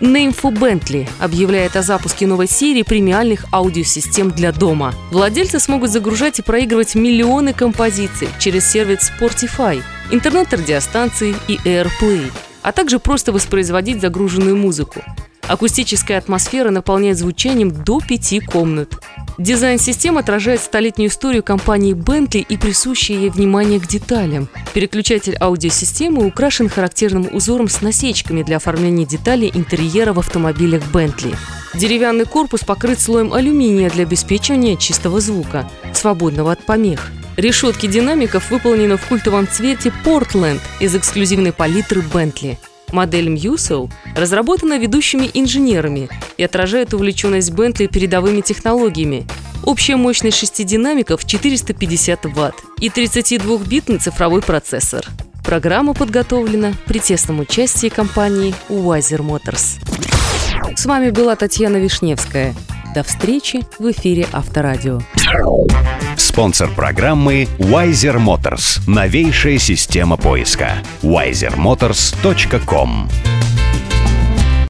For Bentley объявляет о запуске новой серии премиальных аудиосистем для дома. Владельцы смогут загружать и проигрывать миллионы композиций через сервис Sportify, интернет-радиостанции и AirPlay, а также просто воспроизводить загруженную музыку. Акустическая атмосфера наполняет звучанием до пяти комнат. Дизайн системы отражает столетнюю историю компании Bentley и присущее ей внимание к деталям. Переключатель аудиосистемы украшен характерным узором с насечками для оформления деталей интерьера в автомобилях Bentley. Деревянный корпус покрыт слоем алюминия для обеспечивания чистого звука, свободного от помех. Решетки динамиков выполнены в культовом цвете Portland из эксклюзивной палитры Bentley. Модель Muso разработана ведущими инженерами и отражает увлеченность Bentley передовыми технологиями. Общая мощность шести динамиков 450 Вт и 32-битный цифровой процессор. Программа подготовлена при тесном участии компании Wiser Motors. С вами была Татьяна Вишневская. До встречи в эфире Авторадио. Спонсор программы Wiser Motors. Новейшая система поиска. wisermotors.com